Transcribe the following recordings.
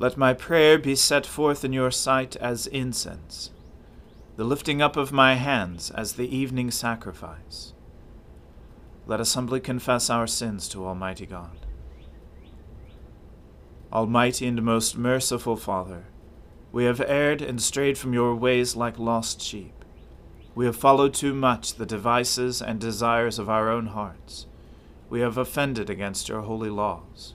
Let my prayer be set forth in your sight as incense, the lifting up of my hands as the evening sacrifice. Let us humbly confess our sins to Almighty God. Almighty and most merciful Father, we have erred and strayed from your ways like lost sheep. We have followed too much the devices and desires of our own hearts. We have offended against your holy laws.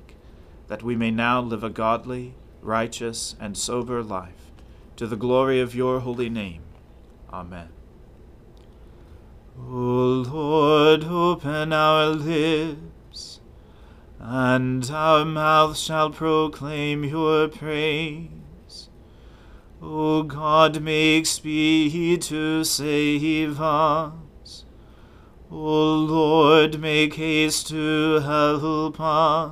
that we may now live a godly, righteous, and sober life, to the glory of your holy name. Amen. O Lord, open our lips, and our mouth shall proclaim your praise. O God, make speed to save us. O Lord, make haste to help us.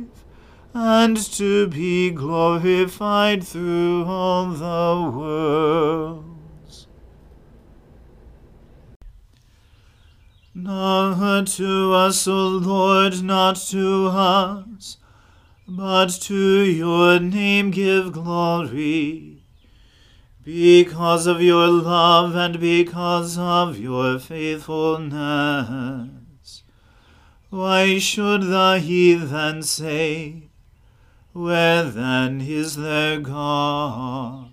and to be glorified through all the worlds. Not to us, O Lord, not to us but to your name give glory. Because of your love and because of your faithfulness. Why should the heathen say, Where then is their God?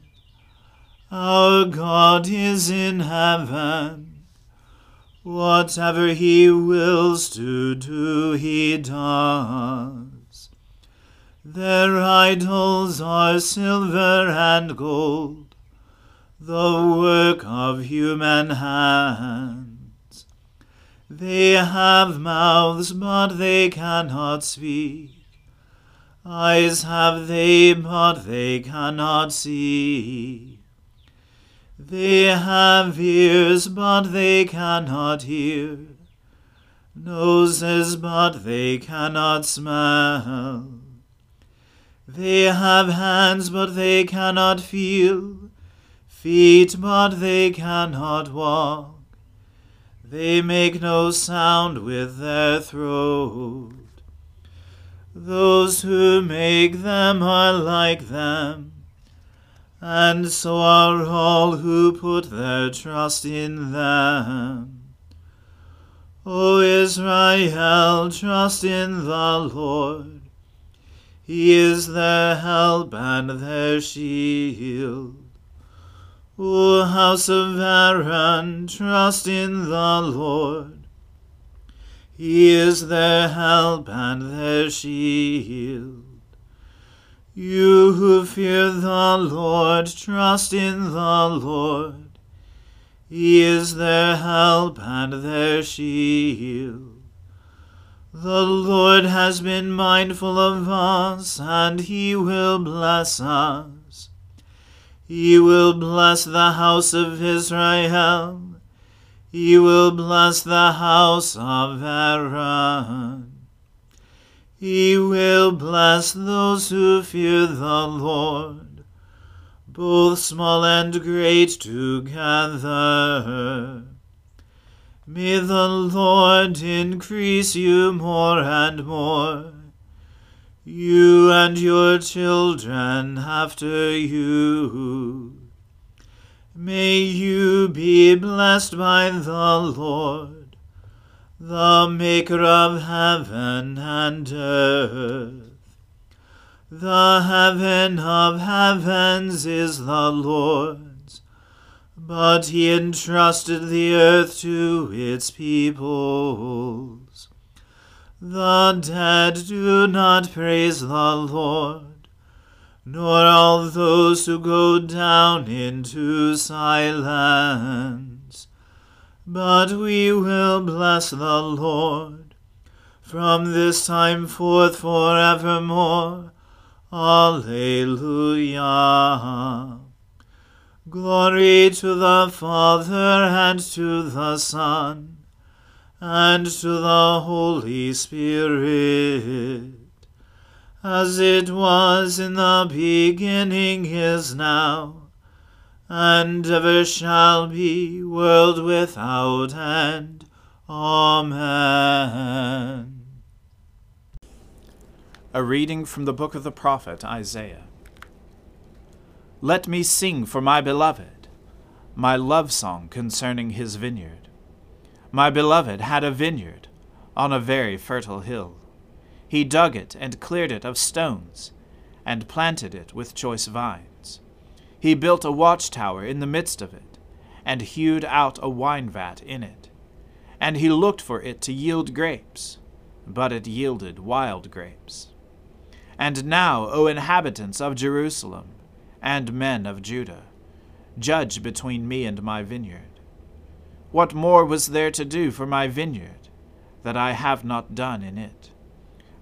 Our God is in heaven. Whatever he wills to do, he does. Their idols are silver and gold, the work of human hands. They have mouths, but they cannot speak. Eyes have they, but they cannot see. They have ears, but they cannot hear. Noses, but they cannot smell they have hands, but they cannot feel, feet, but they cannot walk. They make no sound with their throat. Those who make them are like them, and so are all who put their trust in them. O Israel, trust in the Lord. He is their help and their shield. O house of Aaron, trust in the Lord. He is their help and their shield. You who fear the Lord, trust in the Lord. He is their help and their shield. The Lord has been mindful of us, and he will bless us. He will bless the house of Israel. He will bless the house of Aaron. He will bless those who fear the Lord, both small and great together. May the Lord increase you more and more, you and your children after you. May you be blessed by the Lord the Maker of heaven and earth. The heaven of heavens is the Lord's, but he entrusted the earth to its peoples. The dead do not praise the Lord, nor all those who go down into silence. But we will bless the Lord from this time forth forevermore. Alleluia. Glory to the Father and to the Son and to the Holy Spirit, as it was in the beginning is now and ever shall be, world without end. Amen. A reading from the book of the prophet Isaiah. Let me sing for my beloved, my love song concerning his vineyard. My beloved had a vineyard on a very fertile hill. He dug it and cleared it of stones, and planted it with choice vines. He built a watchtower in the midst of it, and hewed out a wine vat in it. And he looked for it to yield grapes, but it yielded wild grapes. And now, O inhabitants of Jerusalem, and men of Judah, judge between me and my vineyard. What more was there to do for my vineyard that I have not done in it?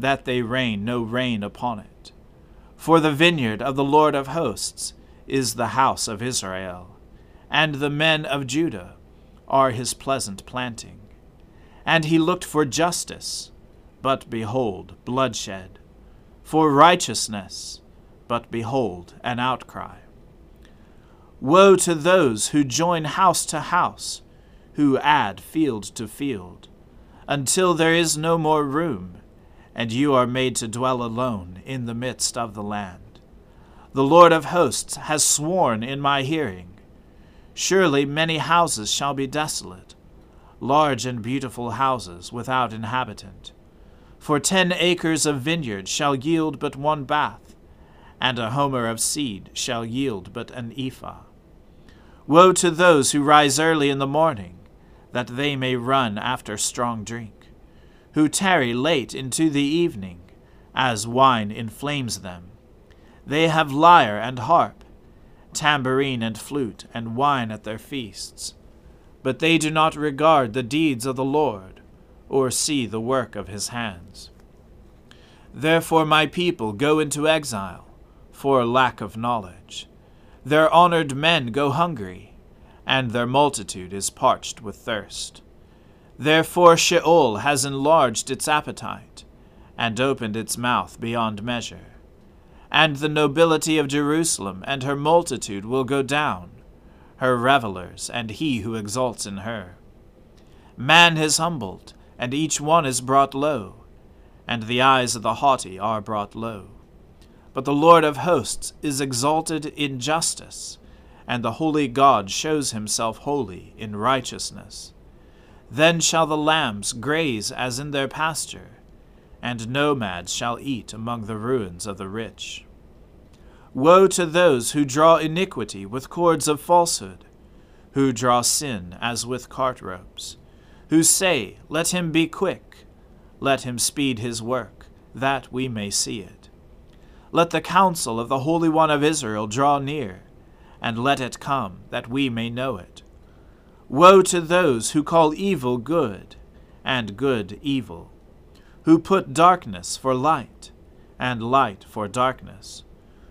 that they rain no rain upon it. For the vineyard of the Lord of hosts is the house of Israel, and the men of Judah are his pleasant planting. And he looked for justice, but behold, bloodshed, for righteousness, but behold, an outcry. Woe to those who join house to house, who add field to field, until there is no more room, and you are made to dwell alone in the midst of the land. The Lord of hosts has sworn in my hearing. Surely many houses shall be desolate, large and beautiful houses without inhabitant. For ten acres of vineyard shall yield but one bath, and a homer of seed shall yield but an ephah. Woe to those who rise early in the morning, that they may run after strong drink, who tarry late into the evening, as wine inflames them they have lyre and harp, tambourine and flute, and wine at their feasts. But they do not regard the deeds of the Lord, or see the work of his hands. Therefore my people go into exile, for lack of knowledge. Their honored men go hungry, and their multitude is parched with thirst. Therefore Sheol has enlarged its appetite, and opened its mouth beyond measure and the nobility of Jerusalem and her multitude will go down, her revellers, and he who exalts in her. Man is humbled, and each one is brought low, and the eyes of the haughty are brought low. But the Lord of hosts is exalted in justice, and the holy God shows himself holy in righteousness. Then shall the lambs graze as in their pasture, and nomads shall eat among the ruins of the rich. Woe to those who draw iniquity with cords of falsehood, who draw sin as with cart ropes, who say, Let him be quick, let him speed his work, that we may see it. Let the counsel of the Holy One of Israel draw near, and let it come, that we may know it. Woe to those who call evil good, and good evil, who put darkness for light, and light for darkness,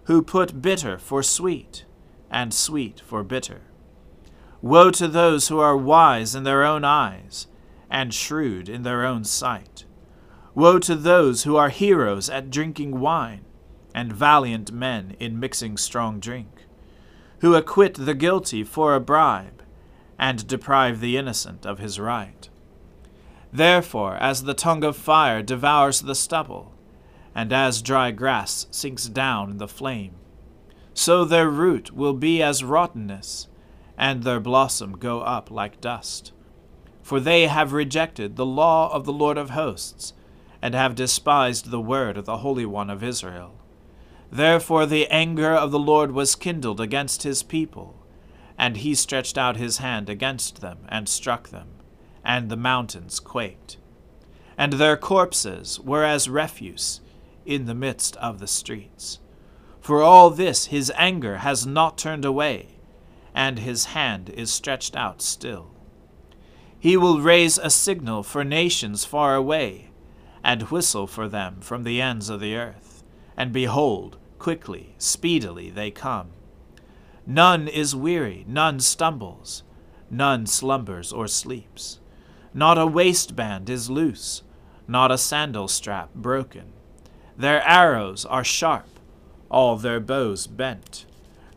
who put bitter for sweet, and sweet for bitter. Woe to those who are wise in their own eyes, and shrewd in their own sight. Woe to those who are heroes at drinking wine, and valiant men in mixing strong drink, who acquit the guilty for a bribe and deprive the innocent of his right. Therefore, as the tongue of fire devours the stubble, and as dry grass sinks down in the flame, so their root will be as rottenness, and their blossom go up like dust. For they have rejected the law of the Lord of hosts, and have despised the word of the Holy One of Israel. Therefore the anger of the Lord was kindled against his people and he stretched out his hand against them and struck them, and the mountains quaked. And their corpses were as refuse in the midst of the streets. For all this his anger has not turned away, and his hand is stretched out still. He will raise a signal for nations far away, and whistle for them from the ends of the earth. And behold, quickly, speedily they come. None is weary, none stumbles, none slumbers or sleeps. Not a waistband is loose, not a sandal strap broken. Their arrows are sharp, all their bows bent.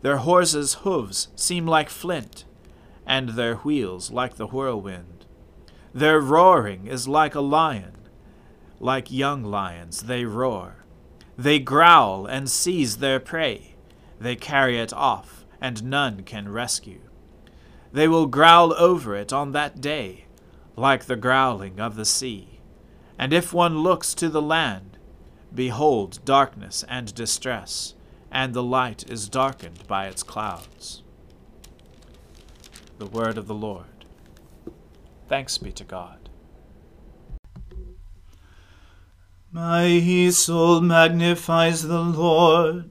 Their horses' hoofs seem like flint, and their wheels like the whirlwind. Their roaring is like a lion, like young lions they roar. They growl and seize their prey, they carry it off and none can rescue. They will growl over it on that day, like the growling of the sea. And if one looks to the land, behold darkness and distress, and the light is darkened by its clouds. The word of the Lord. Thanks be to God. My soul magnifies the Lord.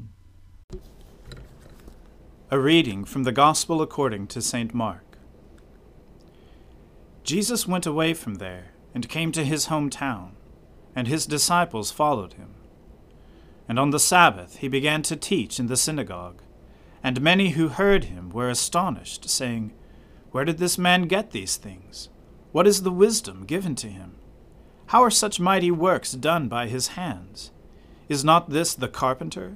A reading from the Gospel according to St. Mark. Jesus went away from there and came to his hometown, and his disciples followed him. And on the Sabbath he began to teach in the synagogue, and many who heard him were astonished, saying, Where did this man get these things? What is the wisdom given to him? How are such mighty works done by his hands? Is not this the carpenter,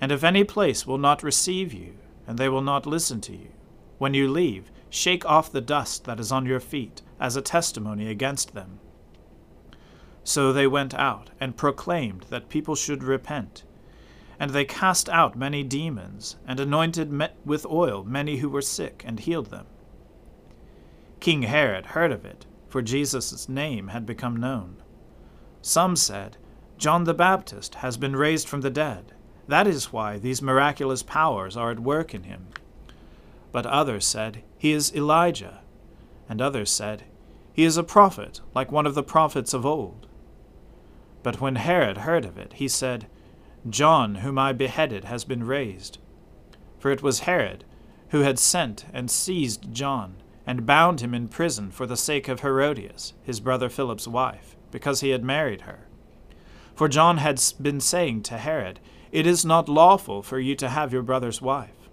And if any place will not receive you, and they will not listen to you, when you leave, shake off the dust that is on your feet as a testimony against them. So they went out and proclaimed that people should repent. And they cast out many demons, and anointed with oil many who were sick, and healed them. King Herod heard of it for Jesus' name had become known. Some said, John the Baptist has been raised from the dead. That is why these miraculous powers are at work in him. But others said, He is Elijah. And others said, He is a prophet, like one of the prophets of old. But when Herod heard of it, he said, John, whom I beheaded, has been raised. For it was Herod who had sent and seized John and bound him in prison for the sake of Herodias, his brother Philip's wife, because he had married her. For John had been saying to Herod, It is not lawful for you to have your brother's wife.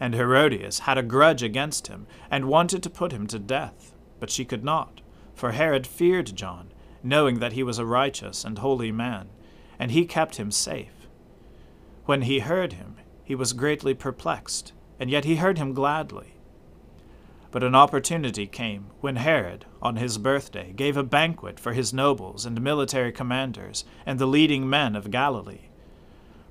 And Herodias had a grudge against him, and wanted to put him to death, but she could not, for Herod feared John, knowing that he was a righteous and holy man, and he kept him safe. When he heard him, he was greatly perplexed, and yet he heard him gladly but an opportunity came when Herod, on his birthday, gave a banquet for his nobles and military commanders and the leading men of Galilee.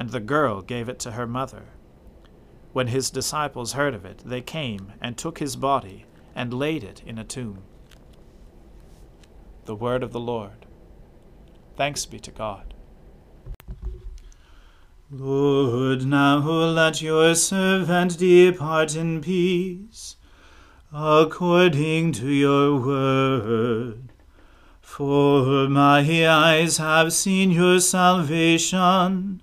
and the girl gave it to her mother. When his disciples heard of it, they came and took his body, and laid it in a tomb. The Word of the Lord. Thanks be to God. Lord, now let your servant depart in peace according to your word. For my eyes have seen your salvation,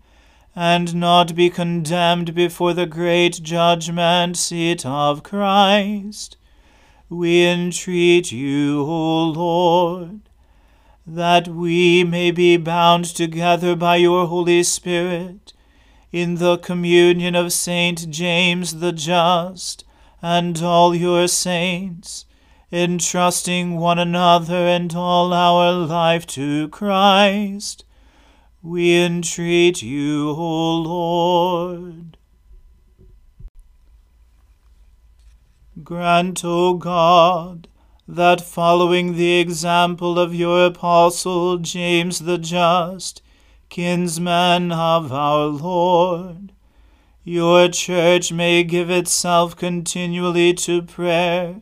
and not be condemned before the great judgment seat of Christ. We entreat you, O Lord, that we may be bound together by your Holy Spirit in the communion of Saint James the Just and all your saints, entrusting one another and all our life to Christ, we entreat you, O Lord. Grant, O God, that following the example of your apostle James the Just, kinsman of our Lord, your church may give itself continually to prayer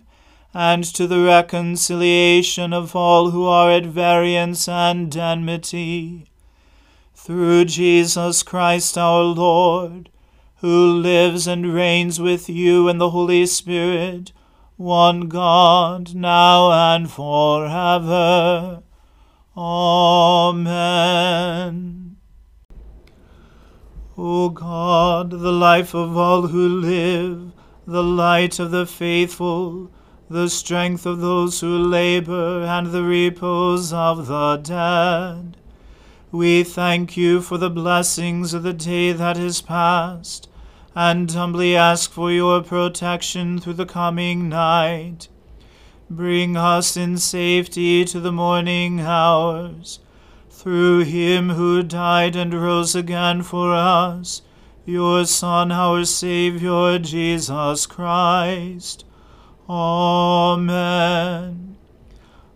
and to the reconciliation of all who are at variance and enmity. Through Jesus Christ our Lord, who lives and reigns with you in the Holy Spirit, one God, now and forever. Amen. O God, the life of all who live, the light of the faithful, the strength of those who labor, and the repose of the dead. We thank you for the blessings of the day that is past, and humbly ask for your protection through the coming night. Bring us in safety to the morning hours through him who died and rose again for us, your Son, our Saviour, Jesus Christ. Amen.